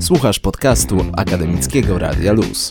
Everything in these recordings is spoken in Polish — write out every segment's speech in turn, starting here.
Słuchasz podcastu Akademickiego Radia Luz.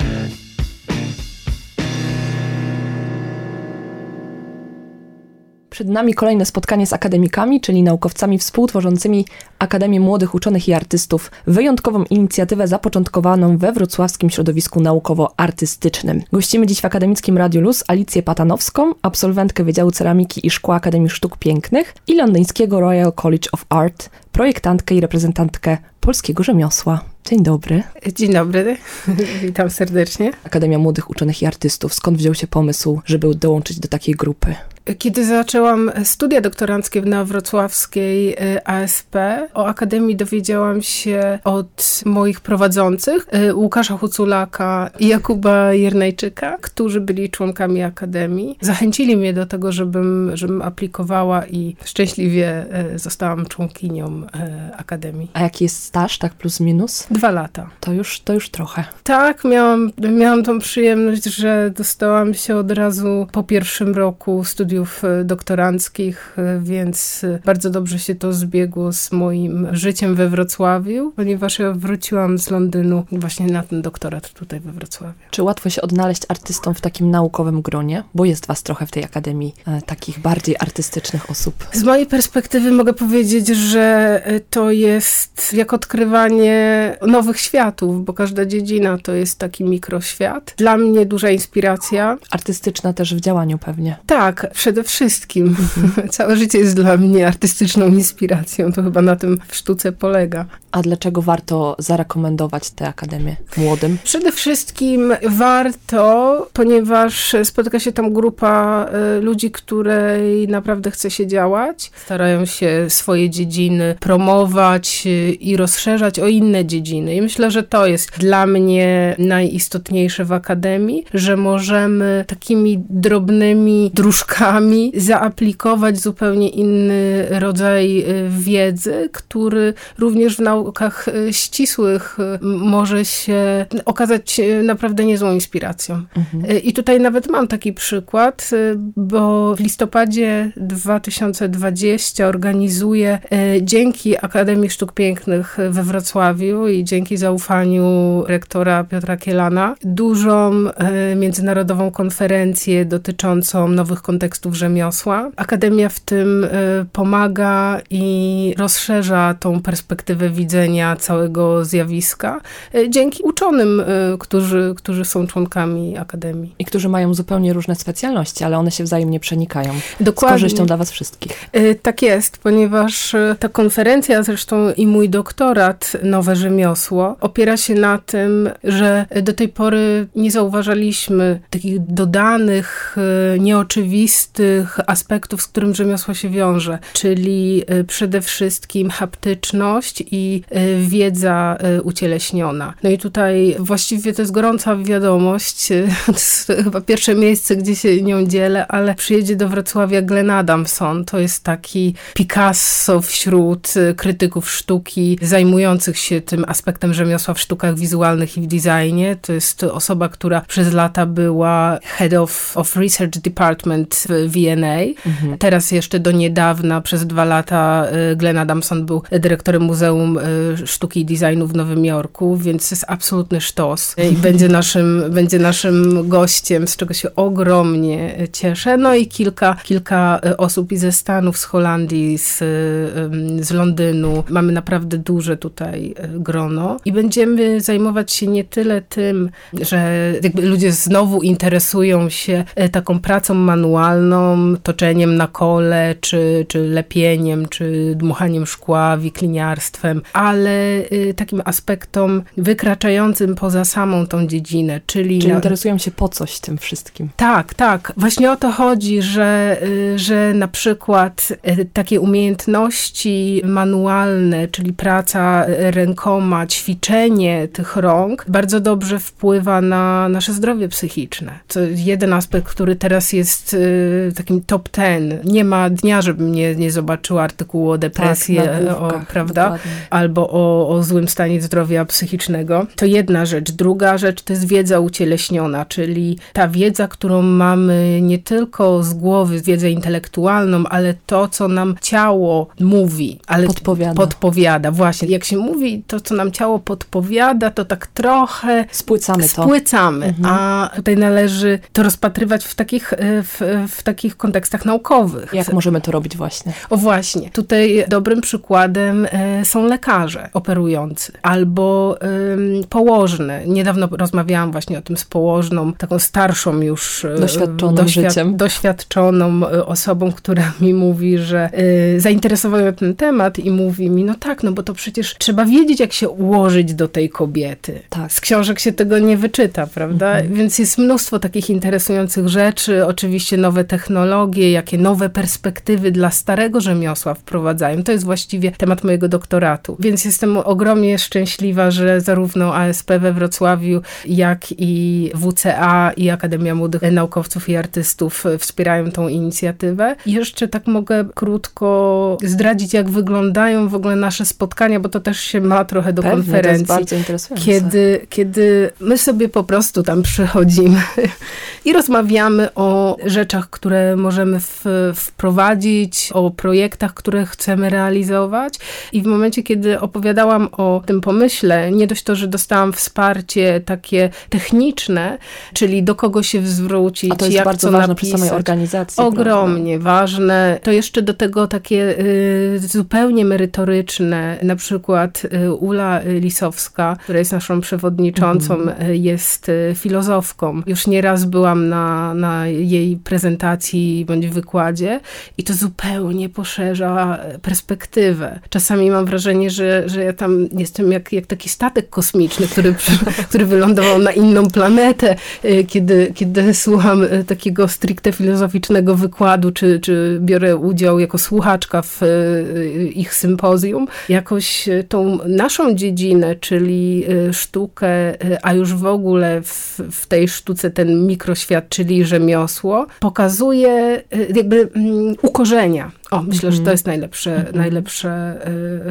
Przed nami kolejne spotkanie z akademikami, czyli naukowcami współtworzącymi Akademię Młodych Uczonych i Artystów, wyjątkową inicjatywę zapoczątkowaną we wrocławskim środowisku naukowo-artystycznym. Gościmy dziś w Akademickim Radiu Luz Alicję Patanowską, absolwentkę Wydziału Ceramiki i Szkła Akademii Sztuk Pięknych i londyńskiego Royal College of Art, projektantkę i reprezentantkę polskiego rzemiosła. Dzień dobry. Dzień dobry, witam serdecznie. Akademia Młodych Uczonych i Artystów. Skąd wziął się pomysł, żeby dołączyć do takiej grupy? Kiedy zaczęłam studia doktoranckie na wrocławskiej e, ASP, o Akademii dowiedziałam się od moich prowadzących, e, Łukasza Huculaka i Jakuba Jernajczyka, którzy byli członkami Akademii. Zachęcili mnie do tego, żebym, żebym aplikowała i szczęśliwie e, zostałam członkinią Akademii. A jaki jest staż, tak plus minus? Dwa lata. To już, to już trochę. Tak, miałam, miałam tą przyjemność, że dostałam się od razu po pierwszym roku studiów studiów e, doktoranckich, e, więc e, bardzo dobrze się to zbiegło z moim życiem we Wrocławiu, ponieważ ja wróciłam z Londynu właśnie na ten doktorat tutaj we Wrocławiu. Czy łatwo się odnaleźć artystą w takim naukowym gronie? Bo jest was trochę w tej akademii e, takich bardziej artystycznych osób. Z mojej perspektywy mogę powiedzieć, że to jest jak odkrywanie nowych światów, bo każda dziedzina to jest taki mikroświat. Dla mnie duża inspiracja. Artystyczna też w działaniu pewnie. Tak, przede wszystkim. Mhm. Całe życie jest dla mnie artystyczną inspiracją. To chyba na tym w sztuce polega. A dlaczego warto zarekomendować tę akademię młodym? Przede wszystkim warto, ponieważ spotyka się tam grupa y, ludzi, której naprawdę chce się działać. Starają się swoje dziedziny promować y, i rozszerzać o inne dziedziny. I myślę, że to jest dla mnie najistotniejsze w akademii, że możemy takimi drobnymi dróżkami zaaplikować zupełnie inny rodzaj y, wiedzy, który również w naukach y, ścisłych y, może się okazać naprawdę niezłą inspiracją. Mhm. I tutaj nawet mam taki przykład, bo w listopadzie 2020 organizuję dzięki Akademii Sztuk Pięknych we Wrocławiu i dzięki zaufaniu rektora Piotra Kielana dużą międzynarodową konferencję dotyczącą nowych kontekstów artystów rzemiosła. Akademia w tym y, pomaga i rozszerza tą perspektywę widzenia całego zjawiska y, dzięki uczonym, y, którzy, którzy są członkami Akademii. I którzy mają zupełnie różne specjalności, ale one się wzajemnie przenikają. Dokładnie. Z korzyścią dla was wszystkich. Tak jest, ponieważ ta konferencja, zresztą i mój doktorat Nowe Rzemiosło, opiera się na tym, że do tej pory nie zauważaliśmy takich dodanych, nieoczywistych tych aspektów, z którym rzemiosło się wiąże, czyli y, przede wszystkim haptyczność i y, wiedza y, ucieleśniona. No i tutaj właściwie to jest gorąca wiadomość, to jest chyba pierwsze miejsce, gdzie się nią dzielę, ale przyjedzie do Wrocławia Glenn Adamson. To jest taki Picasso wśród krytyków sztuki zajmujących się tym aspektem rzemiosła w sztukach wizualnych i w designie. To jest osoba, która przez lata była head of, of research department w VNA. Mhm. Teraz jeszcze do niedawna, przez dwa lata, y, Glenn Adamson był dyrektorem Muzeum y, Sztuki i Designu w Nowym Jorku, więc jest absolutny sztos i będzie naszym, będzie naszym gościem, z czego się ogromnie cieszę. No i kilka, kilka y, osób i ze Stanów, z Holandii, z, z Londynu. Mamy naprawdę duże tutaj grono i będziemy zajmować się nie tyle tym, że jakby ludzie znowu interesują się taką pracą manualną, toczeniem na kole, czy, czy lepieniem, czy dmuchaniem szkła, wikliniarstwem, ale y, takim aspektom wykraczającym poza samą tą dziedzinę, czyli... Czyli interesują się po coś tym wszystkim. Tak, tak. Właśnie o to chodzi, że, y, że na przykład y, takie umiejętności manualne, czyli praca rękoma, ćwiczenie tych rąk bardzo dobrze wpływa na nasze zdrowie psychiczne. To jeden aspekt, który teraz jest takim top ten. Nie ma dnia, żebym nie, nie zobaczyła artykułu o depresji, tak, o, prawda? Dokładnie. Albo o, o złym stanie zdrowia psychicznego. To jedna rzecz. Druga rzecz to jest wiedza ucieleśniona, czyli ta wiedza, którą mamy nie tylko z głowy, wiedzę intelektualną, ale to, co nam ciało mówi, ale podpowiada. podpowiada. Właśnie, jak się mówi, to co nam ciało podpowiada, to tak trochę spłycamy to. Spłycamy, mhm. a tutaj należy to rozpatrywać w takich, w, w takich kontekstach naukowych. Jak możemy to robić właśnie? O właśnie, tutaj dobrym przykładem e, są lekarze operujący albo położne. Niedawno rozmawiałam właśnie o tym z położną, taką starszą już e, doświadczoną doświad życiem. doświadczoną e, osobą, która mi mówi, że zainteresowała ten temat i mówi mi, no tak, no bo to przecież trzeba wiedzieć, jak się ułożyć do tej kobiety. Tak. Z książek się tego nie wyczyta, prawda? Mhm. Więc jest mnóstwo takich interesujących rzeczy, oczywiście nowe technologie, jakie nowe perspektywy dla starego rzemiosła wprowadzają. To jest właściwie temat mojego doktoratu. Więc jestem ogromnie szczęśliwa, że zarówno ASP we Wrocławiu, jak i WCA i Akademia Młodych Naukowców i Artystów wspierają tą inicjatywę. I jeszcze tak mogę krótko zdradzić, jak wyglądają w ogóle nasze spotkania, bo to też się ma trochę do Pewnie, konferencji. To jest bardzo interesujące. Kiedy, kiedy my sobie po prostu tam przychodzimy i rozmawiamy o rzeczach, które możemy w, wprowadzić, o projektach, które chcemy realizować. I w momencie, kiedy opowiadałam o tym pomyśle, nie dość to, że dostałam wsparcie takie techniczne, czyli do kogo się zwrócić, A to jest jak bardzo co ważne napisać. przy samej organizacji. Ogromnie prawda? ważne. To jeszcze do tego takie y, zupełnie merytoryczne, na przykład y, Ula Lisowska, która jest naszą przewodniczącą, mm. jest y, filozofką. Już nieraz byłam na, na jej prezentacji bądź wykładzie i to zupełnie poszerza perspektywę. Czasami mam wrażenie, że, że ja tam jestem jak, jak taki statek kosmiczny, który, który wylądował na inną planetę, y, kiedy, kiedy słucham y, takiego stricte filozoficznego wykładu, czy, czy biorę udział jako słuchaczka w y, ich sympozjum. Jakoś tą naszą dziedzinę, czyli sztukę, a już w ogóle w, w tej sztuce ten mikroświat, czyli rzemiosło, pokazuje, jakby um, ukorzenia o, myślę, że to mhm. jest najlepsze, -hmm. najlepsze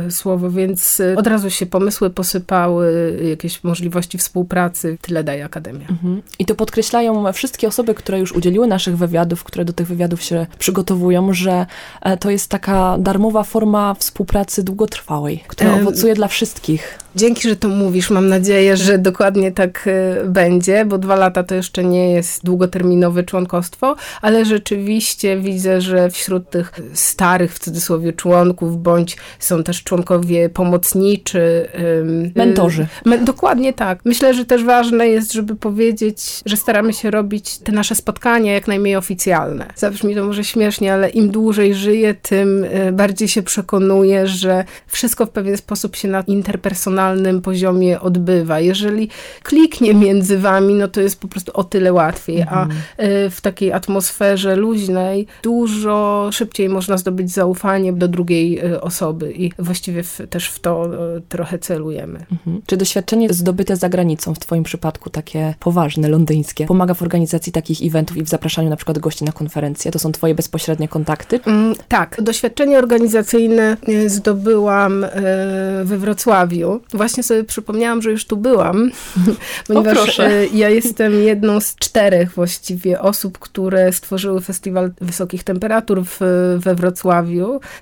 y, słowo, więc y, od razu się pomysły posypały, jakieś możliwości współpracy. Tyle daje Akademia. -hmm. I to podkreślają wszystkie osoby, które już udzieliły naszych wywiadów, które do tych wywiadów się przygotowują, że e, to jest taka darmowa forma współpracy długotrwałej, która owocuje dla wszystkich. Dzięki, że to mówisz. Mam nadzieję, że dokładnie tak będzie, bo dwa lata to jeszcze nie jest długoterminowe członkostwo, ale rzeczywiście widzę, że wśród tych starych w cudzysłowie członków, bądź są też członkowie pomocniczy. Mentorzy. Me, dokładnie tak. Myślę, że też ważne jest, żeby powiedzieć, że staramy się robić te nasze spotkania jak najmniej oficjalne. Zabrzmi to może śmiesznie, ale im dłużej żyję, tym y, bardziej się przekonuję, że wszystko w pewien sposób się na interpersonalnym poziomie odbywa. Jeżeli kliknie między wami, no to jest po prostu o tyle łatwiej, mhm. a y, w takiej atmosferze luźnej dużo szybciej można zdobyć zaufanie do drugiej e, osoby i właściwie w, też w to e, trochę celujemy. Mhm. Czy doświadczenie zdobyte za granicą, w twoim przypadku takie poważne, londyńskie, pomaga w organizacji takich eventów i w zapraszaniu na przykład gości na konferencje? To są twoje bezpośrednie kontakty? Mm, tak. Doświadczenie organizacyjne e, zdobyłam we Wrocławiu. Właśnie sobie przypomniałam, że już tu byłam, ponieważ ja jestem jedną z czterech właściwie osób, które stworzyły Festiwal Wysokich Temperatur w, we Wrocławiu.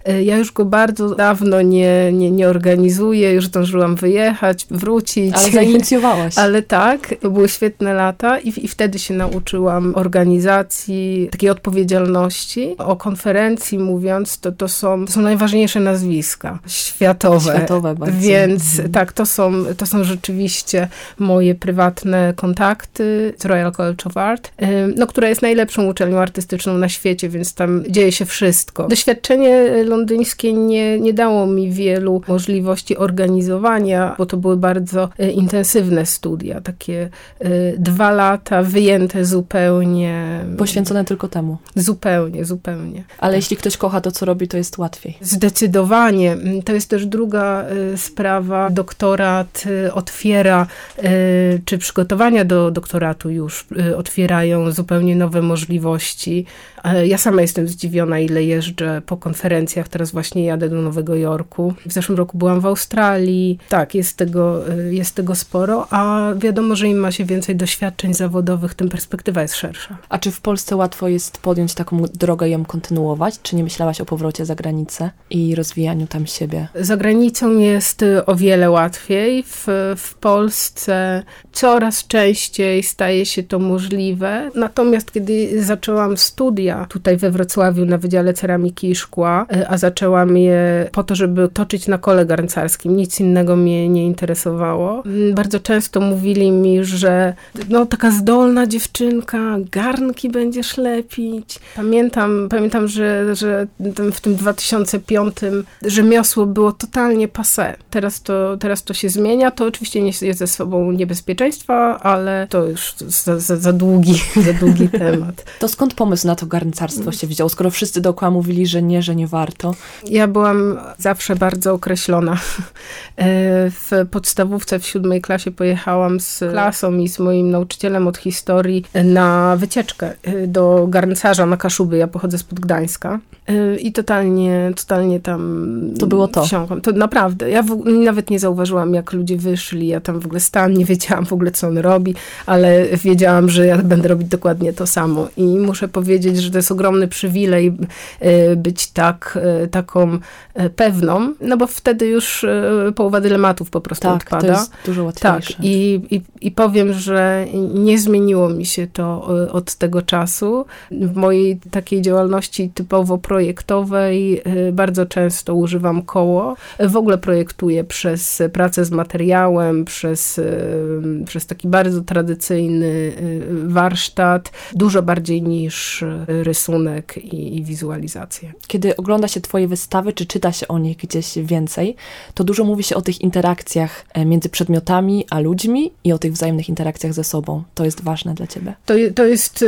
E, ja już go bardzo dawno nie, nie, nie organizuję, już zdążyłam wyjechać, wrócić. Ale zainicjowałaś. Ale tak, to były świetne lata i, i wtedy się nauczyłam organizacji, takiej odpowiedzialności. O konferencji mówiąc, to, to, są, to są najważniejsze nazwiska światowe. Światowe bardzo. Więc mhm. tak, to są, to są rzeczywiście moje prywatne kontakty z Royal College of Art, no, która jest najlepszą uczelnią artystyczną na świecie, więc tam dzieje się wszystko. Doświadczenie londyńskie nie, nie dało mi wielu możliwości organizowania, bo to były bardzo e, intensywne studia, takie e, dwa lata wyjęte zupełnie. Poświęcone tylko temu. Zupełnie, zupełnie. Ale jeśli ktoś kocha to, co robi, to jest łatwiej. Zdecydowanie. To jest też druga e, sprawa, do doktorat otwiera, czy przygotowania do doktoratu już otwierają zupełnie nowe możliwości. Ja sama jestem zdziwiona, ile jeżdżę po konferencjach. Teraz właśnie jadę do Nowego Jorku. W zeszłym roku byłam w Australii. Tak, jest tego, jest tego sporo, a wiadomo, że im ma się więcej doświadczeń zawodowych, tym perspektywa jest szersza. A czy w Polsce łatwo jest podjąć taką drogę i ją kontynuować? Czy nie myślałaś o powrocie za granicę i rozwijaniu tam siebie? Za granicą jest o wiele łatwiej. W, w Polsce coraz częściej staje się to możliwe. Natomiast kiedy zaczęłam studia tutaj we Wrocławiu na Wydziale Ceramiki i Szkła, e, a zaczęłam je po to, żeby toczyć na kole garncarskim, nic innego mnie nie interesowało. Mm, bardzo często mówili mi, że no taka zdolna dziewczynka, garnki będziesz lepić. Pamiętam, pamiętam że, że w tym 2005 rzemiosło było totalnie passé. Teraz to, teraz to się zmienia. To oczywiście niesie ze sobą niebezpieczeństwa, ale to już za, za, za długi, za długi temat. To skąd pomysł na to garncarstwo się wziął, skoro wszyscy dookoła mówili, że nie, że nie warto? Ja byłam zawsze bardzo określona. E, w podstawówce w siódmej klasie pojechałam z klasą i z moim nauczycielem od historii na wycieczkę e, do garncarza na Kaszuby. Ja pochodzę spod Gdańska. E, I totalnie, totalnie tam To było to. Wsiąkłam. To naprawdę. Ja w, nawet nie zauważyłam, jak ludzie wyszli. Ja tam w ogóle stałam, nie wiedziałam w ogóle, co on robi, ale wiedziałam, że ja będę robić dokładnie to samo. I muszę powiedzieć, że to jest ogromny przywilej być tak, taką pewną, no bo wtedy już połowa dylematów po prostu tak, odpada. to jest dużo łatwiejsze. Tak, i, i, i powiem, że nie zmieniło mi się to od tego czasu. W mojej takiej działalności typowo projektowej bardzo często używam koło. W ogóle projektuję przez pracę z materiałem, przez, przez taki bardzo tradycyjny warsztat, dużo bardziej niż rysunek i, i wizualizację. Kiedy ogląda się twoje wystawy, czy czyta się o nich gdzieś więcej, to dużo mówi się o tych interakcjach e, między przedmiotami a ludźmi i o tych wzajemnych interakcjach ze sobą. To jest ważne dla ciebie. To, to jest y,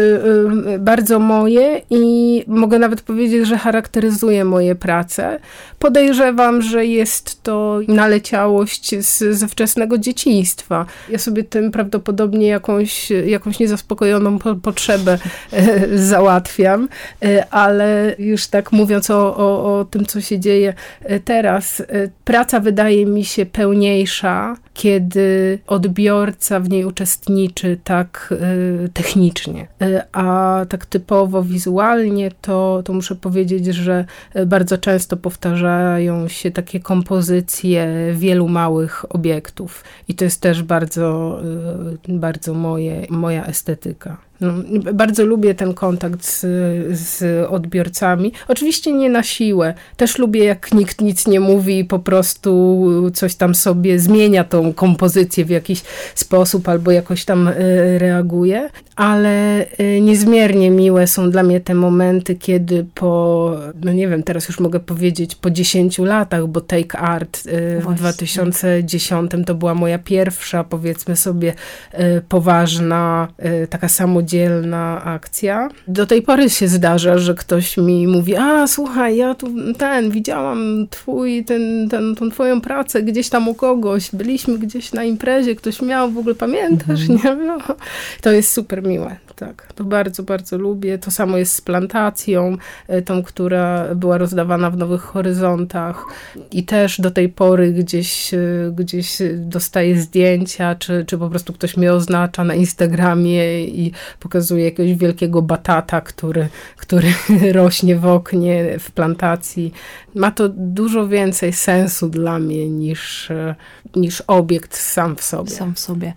y, bardzo moje i mogę nawet powiedzieć, że charakteryzuje moje prace. Podejrzewam, że jest to naleciałość z, ze wczesnego dzieciństwa. Ja sobie tym prawdopodobnie jakąś, jakąś niezaspokojoną po, potrzebę e, załatwiam, e, ale już tak mówiąc o, o, o tym, co się dzieje e, teraz, praca wydaje mi się pełniejsza, kiedy odbiorca w niej uczestniczy tak y, technicznie. Y, a tak typowo wizualnie, to, to muszę powiedzieć, że bardzo często powtarzają się takie kompozycje wielu małych obiektów. I to jest też bardzo, y, bardzo moje, moja estetyka. No, bardzo lubię ten kontakt z, z, odbiorcami. Oczywiście nie na siłę. Też lubię, jak nikt nic nie mówi i po prostu coś tam sobie zmienia tą kompozycję w jakiś sposób albo jakoś tam e, reaguje. Ale e, niezmiernie miłe są dla mnie te momenty, kiedy po, no nie wiem, teraz już mogę powiedzieć, po 10 latach, bo Take Art e, w 2010 to była moja pierwsza, powiedzmy sobie, poważna, taka samodzielna samodzielna akcja. Do tej pory się zdarza, że ktoś mi mówi, a słuchaj, ja tu ten, widziałam twój, ten, ten, tą twoją pracę gdzieś tam u kogoś, byliśmy gdzieś na imprezie, ktoś miał, w ogóle pamiętasz, mhm. nie? No, to jest super miłe, tak. To bardzo, bardzo lubię. To samo jest z plantacją, e, tą, która była rozdawana w Nowych Horyzontach i też do tej pory gdzieś, e, gdzieś dostaję zdjęcia, czy, czy po prostu ktoś mnie oznacza na Instagramie i pokazuje jakiegoś wielkiego batata, który, który rośnie w oknie, w plantacji. Ma to dużo więcej sensu dla mnie niż, niż obiekt sam w sobie. Sam w sobie.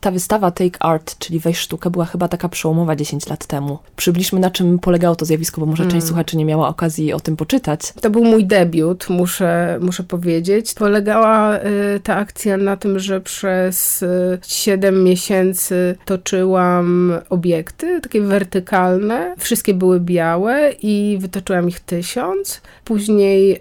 Ta wystawa Take Art, czyli Weź Sztukę, była chyba taka przełomowa 10 lat temu. Przybliżmy, na czym polegało to zjawisko, bo może mm. część słuchaczy nie miała okazji o tym poczytać. To był mój debiut, muszę, muszę powiedzieć. Polegała y, ta akcja na tym, że przez y, 7 miesięcy toczyłam obiekty, takie wertykalne. Wszystkie były białe i wytoczyłam ich tysiąc. Później y,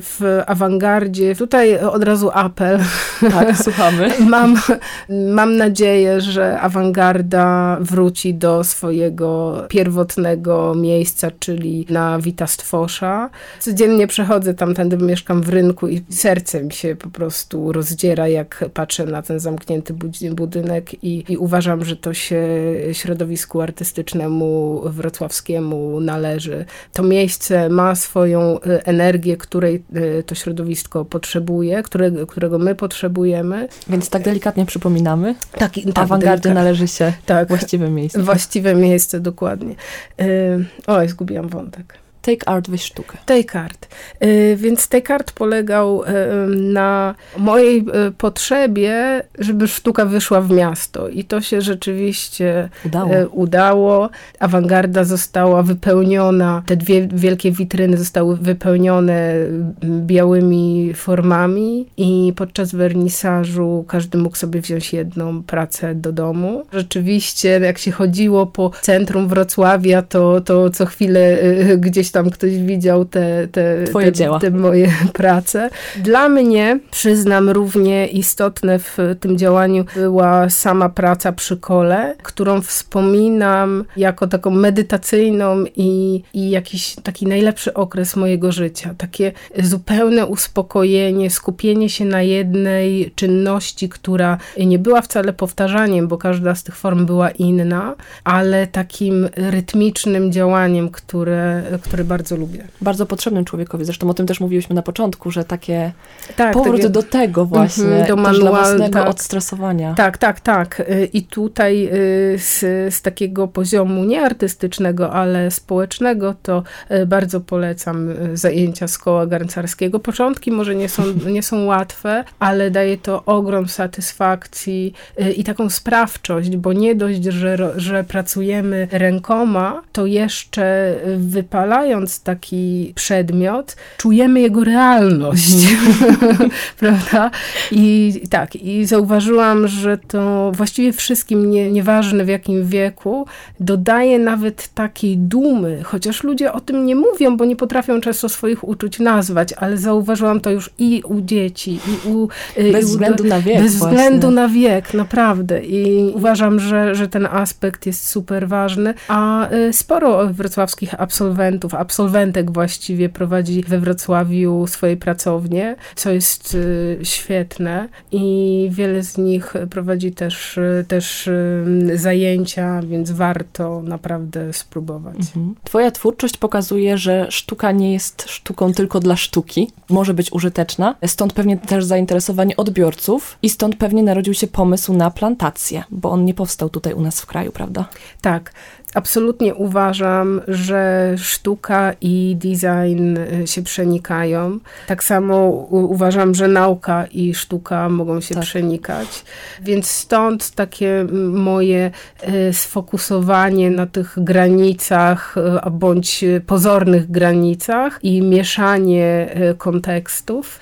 w awangardzie, tutaj od razu apel. Tak, słuchamy. mam, mam mam nadzieję, że awangarda wróci do swojego pierwotnego miejsca, czyli na Witastwosza. Codziennie przechodzę tamtędy, mieszkam w rynku i serce mi się po prostu rozdziera, jak patrzę na ten zamknięty budynek i, i uważam, że to się środowisku artystycznemu wrocławskiemu należy. To miejsce ma swoją e, energię, której e, to środowisko potrzebuje, którego, którego my potrzebujemy. Więc tak delikatnie przypominamy. Tak, tak awangardzie należy się tak, właściwe miejsce. Właściwe miejsce, dokładnie. Yy, oj, zgubiłam wątek. Take Art weź sztukę. Take Art. Y, więc Take Art polegał y, na mojej y, potrzebie, żeby sztuka wyszła w miasto. I to się rzeczywiście udało. udało. Awangarda została wypełniona, te dwie wielkie witryny zostały wypełnione białymi formami i podczas wernisażu każdy mógł sobie wziąć jedną pracę do domu. Rzeczywiście, jak się chodziło po centrum Wrocławia, to, to co chwilę gdzieś tam ktoś widział te, te, Twoje te, dzieła. te moje prace. Dla mnie, przyznam, równie istotne w tym działaniu była sama praca przy kole, którą wspominam jako taką medytacyjną i, i jakiś taki najlepszy okres mojego życia. Takie zupełne uspokojenie, skupienie się na jednej czynności, która nie była wcale powtarzaniem, bo każda z tych form była inna, ale takim rytmicznym działaniem, które, które bardzo lubię. Bardzo potrzebnym człowiekowi. Zresztą o tym też mówiliśmy na początku, że takie tak, powrót takie... do tego właśnie, mm, do manual, dla własnego tak. odstresowania. Tak, tak, tak. Y, I tutaj y, z, z takiego poziomu nie artystycznego, ale społecznego, to y, bardzo polecam zajęcia z koła garncarskiego. Początki może nie są, nie są łatwe, ale daje to ogrom satysfakcji i taką sprawczość, bo nie dość, że, że pracujemy rękoma, to jeszcze wypalają dostając taki przedmiot, czujemy jego realność, prawda? I tak, i zauważyłam, że to właściwie wszystkim, nie, nieważne w jakim wieku, dodaje nawet takiej dumy, chociaż ludzie o tym nie mówią, bo nie potrafią często swoich uczuć nazwać, ale zauważyłam to już i u dzieci, i u... Y, bez i u, względu na wiek Bez właśnie. względu na wiek, naprawdę. I uważam, że, że ten aspekt jest super ważny, a y, sporo wrocławskich absolwentów, absolwentek właściwie prowadzi we Wrocławiu swoje pracownie, co jest y, świetne i wiele z nich prowadzi też, y, też y, zajęcia, więc warto naprawdę spróbować. Mhm. Twoja twórczość pokazuje, że sztuka nie jest sztuką tylko dla sztuki, może być użyteczna, stąd pewnie też zainteresowanie odbiorców i stąd pewnie narodził się pomysł na plantację, bo on nie powstał tutaj u nas w kraju, prawda? Tak. Absolutnie uważam, że sztuka i design y, się przenikają. Tak samo uważam, że nauka i sztuka mogą się tak. przenikać. Więc stąd takie moje y, sfokusowanie na tych granicach, y, bądź pozornych granicach i mieszanie kontekstów.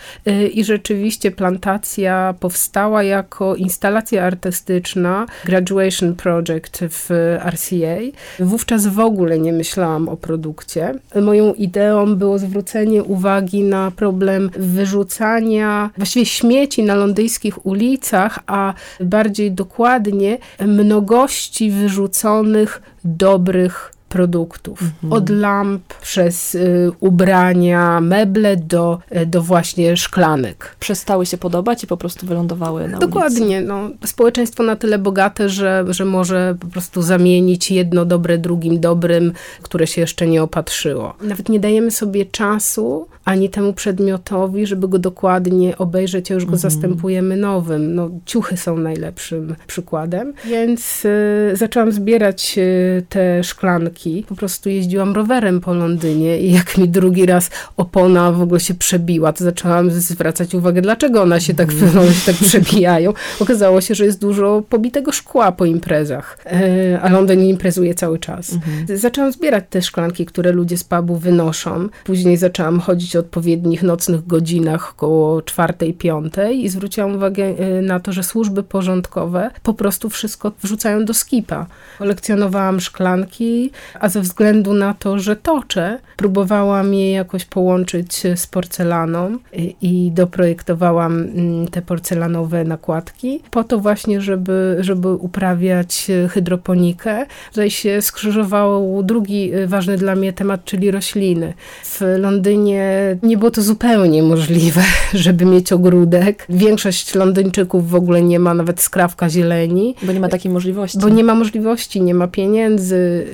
I rzeczywiście plantacja powstała jako instalacja artystyczna, graduation project w RCA Wówczas w ogóle nie myślałam o produkcie. Moją ideą było zwrócenie uwagi na problem wyrzucania właściwie śmieci na londyńskich ulicach, a bardziej dokładnie mnogości wyrzuconych dobrych produktów. Mhm. Od lamp, przez y, ubrania, meble do, y, do właśnie szklanek. Przestały się podobać i po prostu wylądowały na Dokładnie. Ulicy. No, społeczeństwo na tyle bogate, że, że może po prostu zamienić jedno dobre drugim dobrym, które się jeszcze nie opatrzyło. Nawet nie dajemy sobie czasu ani temu przedmiotowi, żeby go dokładnie obejrzeć, a już go mhm. zastępujemy nowym. No, ciuchy są najlepszym przykładem. Więc y, zaczęłam zbierać y, te szklanki. Po prostu jeździłam rowerem po Londynie i jak mi drugi raz opona w ogóle się przebiła, to zaczęłam zwracać uwagę, dlaczego one się tak, one się tak przebijają. Okazało się, że jest dużo pobitego szkła po imprezach, e, a Londyn imprezuje cały czas. Mhm. Zaczęłam zbierać te szklanki, które ludzie z pubu wynoszą. Później zaczęłam chodzić o odpowiednich nocnych godzinach, około czwartej, piątej i zwróciłam uwagę y, na to, że służby porządkowe po prostu wszystko wrzucają do skipa. Kolekcjonowałam szklanki, a ze względu na to, że toczę, próbowałam je jakoś połączyć z porcelaną i doprojektowałam mm, te porcelanowe nakładki po to właśnie, żeby, żeby uprawiać hydroponikę. Tutaj się skrzyżował drugi ważny dla mnie temat, czyli rośliny. W Londynie nie było to zupełnie możliwe, żeby mieć ogródek. Większość Londyńczyków w ogóle nie ma nawet skrawka zieleni. Bo nie ma takiej możliwości. Bo nie ma możliwości, nie ma pieniędzy,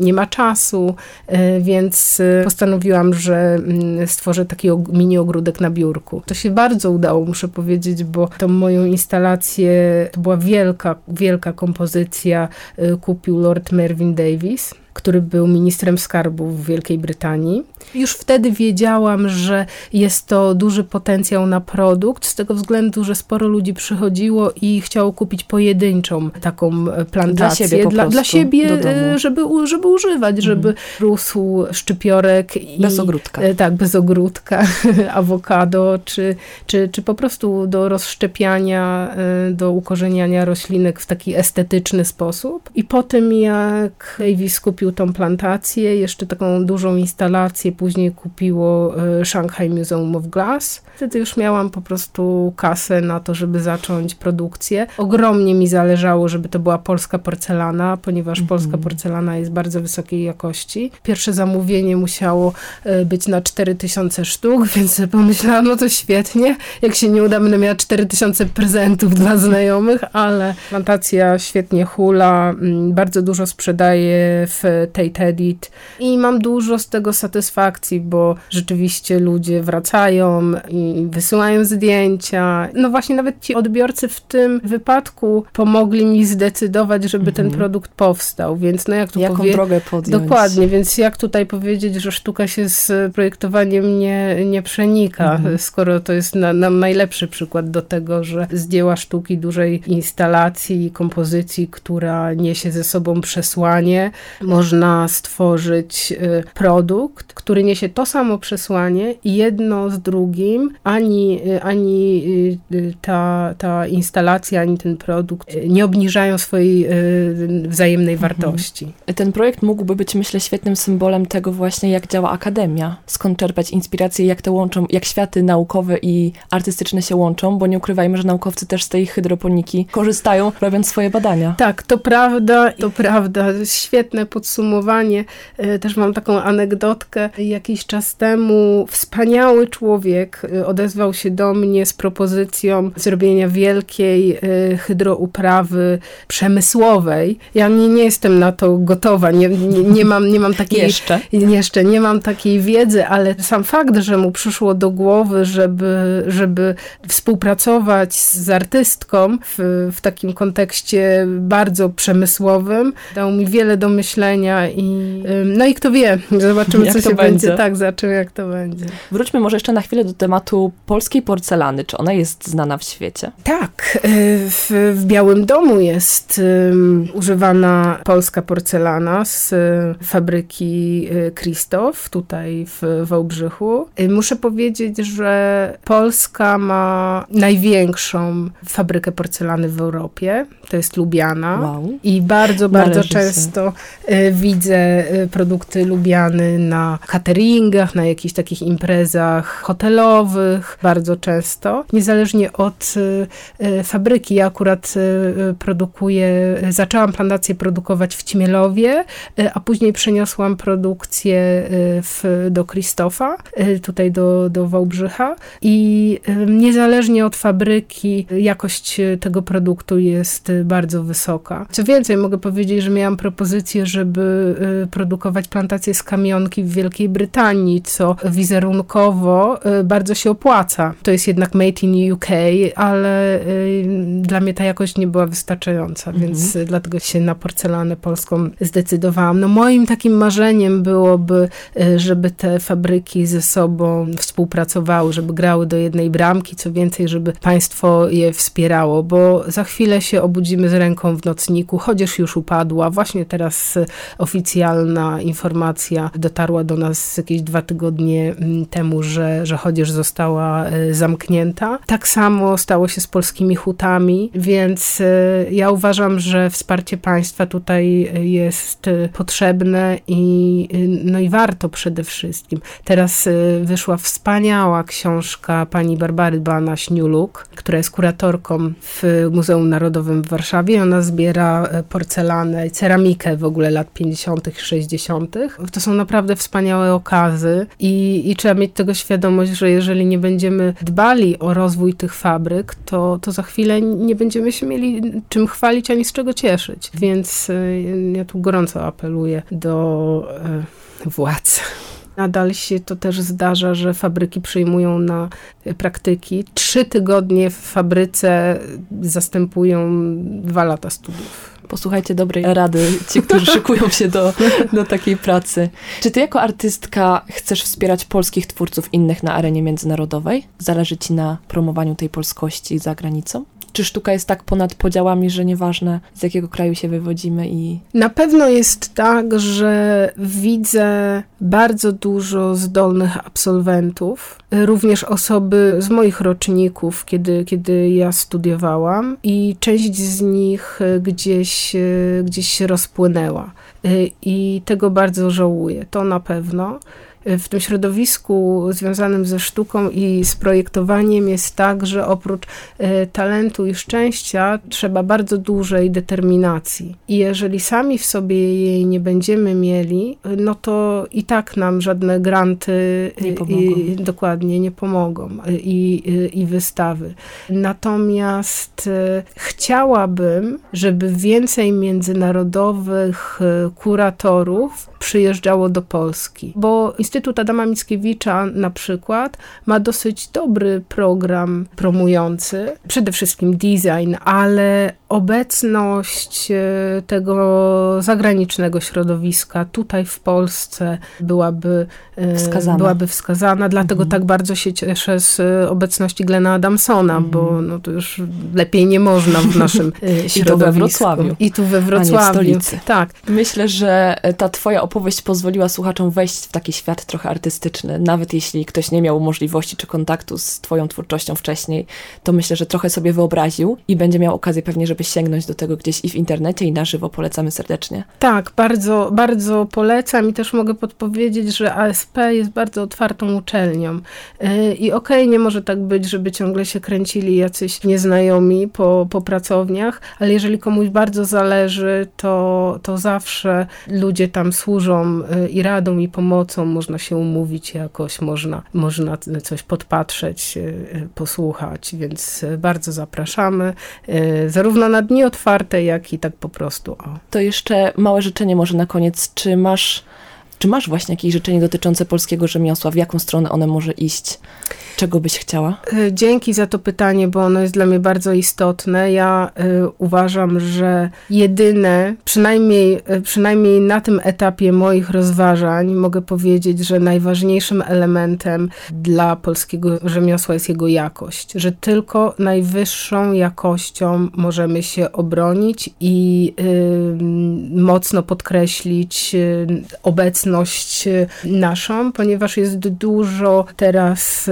nie ma czasu, y, więc y, postanowiłam, że mm, stworzę taki mini ogródek na biurku. To się bardzo udało, muszę powiedzieć, bo tą moją instalację, to była wielka, wielka kompozycja, y, kupił Lord Mervyn Davis który był ministrem skarbu w Wielkiej Brytanii. Już wtedy wiedziałam, że jest to duży potencjał na produkt, z tego względu, że sporo ludzi przychodziło i chciało kupić pojedynczą taką plantację. Dla siebie, dla, dla siebie żeby, żeby używać, mhm. żeby rósł szczypiorek. I, bez ogródka. E, tak, bez ogródka, awokado, czy, czy, czy po prostu do rozszczepiania, e, do ukorzeniania roślinek w taki estetyczny sposób. I po tym, jak Davis kupił kupił tą plantację, jeszcze taką dużą instalację, później kupiło e, Shanghai Museum of Glass. Wtedy już miałam po prostu kasę na to, żeby zacząć produkcję. Ogromnie mi zależało, żeby to była polska porcelana, ponieważ -hmm. polska porcelana jest bardzo wysokiej jakości. Pierwsze zamówienie musiało e, być na 4000 sztuk, więc pomyślałam, no to świetnie, jak się nie uda, będę miała 4000 prezentów dla znajomych, ale plantacja świetnie hula, mm, bardzo dużo sprzedaje w Tate Edit i mam dużo z tego satysfakcji, bo rzeczywiście ludzie wracają i wysyłają zdjęcia. No właśnie nawet ci odbiorcy w tym wypadku pomogli mi zdecydować, żeby mhm. ten produkt powstał, więc no jak tu Jaką powie... drogę podjąć. Dokładnie, więc jak tutaj powiedzieć, że sztuka się z projektowaniem nie, nie przenika, mhm. skoro to jest na, na najlepszy przykład do tego, że z dzieła sztuki dużej instalacji, kompozycji, która niesie ze sobą przesłanie, można stworzyć y, produkt, który niesie to samo przesłanie i jedno z drugim, ani, y, ani y, ta, ta instalacja, ani ten produkt nie obniżają swojej wzajemnej mhm. wartości. Ten projekt mógłby być, myślę, świetnym symbolem tego właśnie, jak działa akademia. Skąd czerpać inspiracje, jak te łączą, jak światy naukowe i artystyczne się łączą, bo nie ukrywajmy, że naukowcy też z tej hydroponiki korzystają, robiąc swoje badania. Tak, to prawda, to prawda. Świetne podsumowanie podsumowanie, e, też mam taką anegdotkę. Jakiś czas temu wspaniały człowiek e, odezwał się do mnie z propozycją zrobienia wielkiej e, hydrouprawy przemysłowej. Ja nie, nie jestem na to gotowa, nie, nie, nie mam, nie mam takiej... jeszcze? Jeszcze nie mam takiej wiedzy, ale sam fakt, że mu przyszło do głowy, żeby, żeby współpracować z artystką w, w takim kontekście bardzo przemysłowym, dał mi wiele do myślenia i no i kto wie, zobaczymy co się będzie. będzie. Tak, zobaczymy jak to będzie. Wróćmy może jeszcze na chwilę do tematu polskiej porcelany. Czy ona jest znana w świecie? Tak, y, w, w Białym Domu jest um, używana polska porcelana z y, fabryki Krzysztof tutaj w Wałbrzychu. Y, muszę powiedzieć, że Polska ma największą fabrykę porcelany w Europie. To jest Lubiana. Wow. I bardzo, bardzo często widzę y, produkty lubiane na cateringach, na jakichś takich imprezach hotelowych, bardzo często. Niezależnie od y, y, fabryki, ja akurat produkuję, zaczęłam plantację produkować w Cimielowie, a później przeniosłam produkcję w, do Krzysztofa, tutaj do, do Wałbrzycha i niezależnie od fabryki jakość tego produktu jest bardzo wysoka. Co więcej, mogę powiedzieć, że miałam propozycję, żeby żeby y, produkować plantacje z kamionki w Wielkiej Brytanii, co wizerunkowo y, bardzo się opłaca. To jest jednak made in UK, ale y, dla mnie ta jakość nie była wystarczająca, mhm. więc dlatego się na porcelanę polską zdecydowałam. No moim takim marzeniem byłoby, żeby te fabryki ze sobą współpracowały, żeby grały do jednej bramki, co więcej, żeby państwo je wspierało, bo za chwilę się obudzimy z ręką w nocniku, chociaż już upadła. Właśnie teraz oficjalna informacja dotarła do nas jakieś dwa tygodnie mm, temu, że, że chodzież została e, zamknięta. Tak samo stało się z polskimi hutami, więc e, ja uważam, że wsparcie państwa tutaj jest potrzebne i, no i warto przede wszystkim. Teraz wyszła wspaniała książka pani Barbary Bana-Śniuluk, która jest kuratorką w Muzeum Narodowym w Warszawie. Ona zbiera porcelanę, ceramikę w ogóle lat 50., 60. To są naprawdę wspaniałe okazy i, i trzeba mieć tego świadomość, że jeżeli nie będziemy dbali o rozwój tych fabryk, to, to za chwilę nie będziemy się mieli czym chwalić ani z czego cieszyć. Więc y, ja tu gorąco apeluję do y, władz. Nadal się to też zdarza, że fabryki przyjmują na praktyki. Trzy tygodnie w fabryce zastępują dwa lata studiów. Posłuchajcie dobrej rady, ci, którzy szykują się do, do takiej pracy. Czy ty jako artystka chcesz wspierać polskich twórców innych na arenie międzynarodowej? Zależy ci na promowaniu tej polskości za granicą? Czy sztuka jest tak ponad podziałami, że nieważne z jakiego kraju się wywodzimy i... Na pewno jest tak, że widzę bardzo dużo zdolnych absolwentów, również osoby z moich roczników, kiedy, kiedy ja studiowałam i część z nich gdzieś, gdzieś się rozpłynęła. I tego bardzo żałuję, to na pewno w tym środowisku związanym ze sztuką i z projektowaniem jest tak, że oprócz e, talentu i szczęścia trzeba bardzo dużej determinacji. I jeżeli sami w sobie jej nie będziemy mieli, no to i tak nam żadne granty nie e, i, dokładnie nie pomogą e, i, i wystawy. Natomiast chciałabym, żeby więcej międzynarodowych kuratorów przyjeżdżało do Polski, bo Instytut Adama Mickiewicza na przykład ma dosyć dobry program promujący, przede wszystkim design, ale obecność e, tego zagranicznego środowiska tutaj w Polsce byłaby e, wskazana, byłaby wskazana dlatego mhm. tak bardzo się cieszę z obecności Glena Adamsona, mhm. bo no to już lepiej nie można w naszym środowisku. I tu we Wrocławiu. I tu we Wrocławiu. A nie w stolicy. Tak. Myślę, że ta twoja opowieść pozwoliła słuchaczom wejść w taki świat trochę artystyczny. Nawet jeśli ktoś nie miał możliwości czy kontaktu z twoją twórczością wcześniej, to myślę, że trochę sobie wyobraził i będzie miał okazję pewnie, żeby sięgnąć do tego gdzieś i w internecie i na żywo. Polecamy serdecznie. Tak, bardzo, bardzo polecam i też mogę podpowiedzieć, że ASP jest bardzo otwartą uczelnią. Y, I okej, okay, nie może tak być, żeby ciągle się kręcili jacyś nieznajomi po, po pracowniach, ale jeżeli komuś bardzo zależy, to, to zawsze ludzie tam służą Y, i radą, i pomocą można się umówić jakoś, można, można coś podpatrzeć, y, posłuchać, więc bardzo zapraszamy, y, zarówno na dni otwarte, jak i tak po prostu. O. To jeszcze małe życzenie może na koniec. Czy masz czy masz właśnie jakieś życzenie dotyczące polskiego rzemiosła? W jaką stronę one może iść? Czego byś chciała? E, dzięki za to pytanie, bo ono jest dla mnie bardzo istotne. Ja y, uważam, że jedyne, przynajmniej, y, przynajmniej na tym etapie moich rozważań, mogę powiedzieć, że najważniejszym elementem dla polskiego rzemiosła jest jego jakość. Że tylko najwyższą jakością możemy się obronić i y, mocno podkreślić obecność naszą, ponieważ jest dużo teraz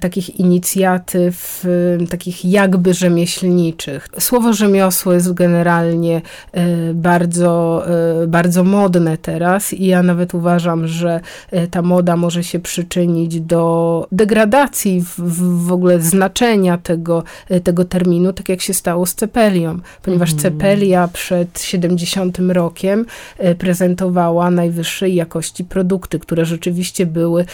takich inicjatyw, y, takich jakby rzemieślniczych. Słowo rzemiosło jest generalnie y, bardzo, y, bardzo modne teraz i ja nawet uważam, że ta moda może się przyczynić do degradacji w, w ogóle znaczenia tego, tego terminu, tak jak się stało z cepelią, ponieważ mm. cepelia przed 70 rokiem prezentowała najwyższej jakości produkty, które rzeczywiście były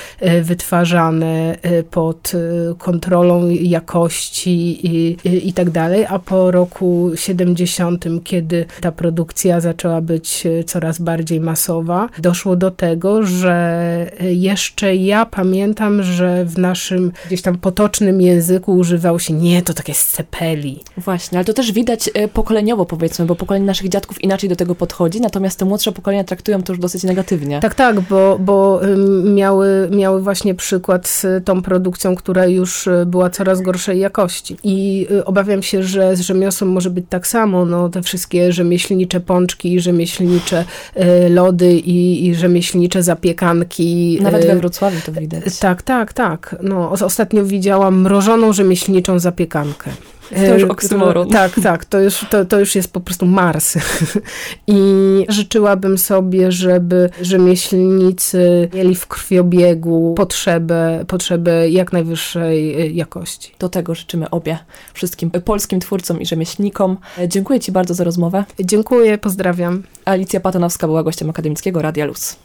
wytwarzane pod pod y, kontrolą jakości i, i, i tak dalej, a po roku 70, kiedy ta produkcja zaczęła być coraz bardziej masowa, doszło do tego, że jeszcze ja pamiętam, że w naszym gdzieś tam potocznym języku używał się nie, to takie cepeli. Właśnie, ale to też widać pokoleniowo powiedzmy, bo pokolenie naszych dziadków inaczej do tego podchodzi, natomiast te młodsze pokolenia traktują to już dosyć negatywnie. Tak, tak, bo, bo miały, miały właśnie przykład z tą produkcją, która już y, była coraz gorszej jakości. I y, obawiam się, że z rzemiosłem może być tak samo. No, te wszystkie rzemieślnicze pączki, rzemieślnicze y, lody i, i rzemieślnicze zapiekanki. Nawet we Wrocławiu to widać. Tak, tak, tak. No, ostatnio widziałam mrożoną rzemieślniczą zapiekankę. To już e, oksymoron. Tak, tak, to już, to, to już jest po prostu Mars. I życzyłabym sobie, żeby rzemieślnicy mieli w krwiobiegu potrzebę, potrzebę jak najwyższej e, jakości. Do tego życzymy obie wszystkim polskim twórcom i rzemieślnikom. E, dziękuję Ci bardzo za rozmowę. Dziękuję, pozdrawiam. Alicja Patonowska była gościem Akademickiego Radia Luz.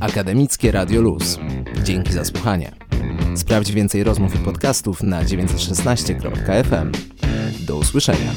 Akademickie Radio Luz. Dzięki za słuchanie. Sprawdź więcej rozmów i podcastów na 916.fm. Do usłyszenia.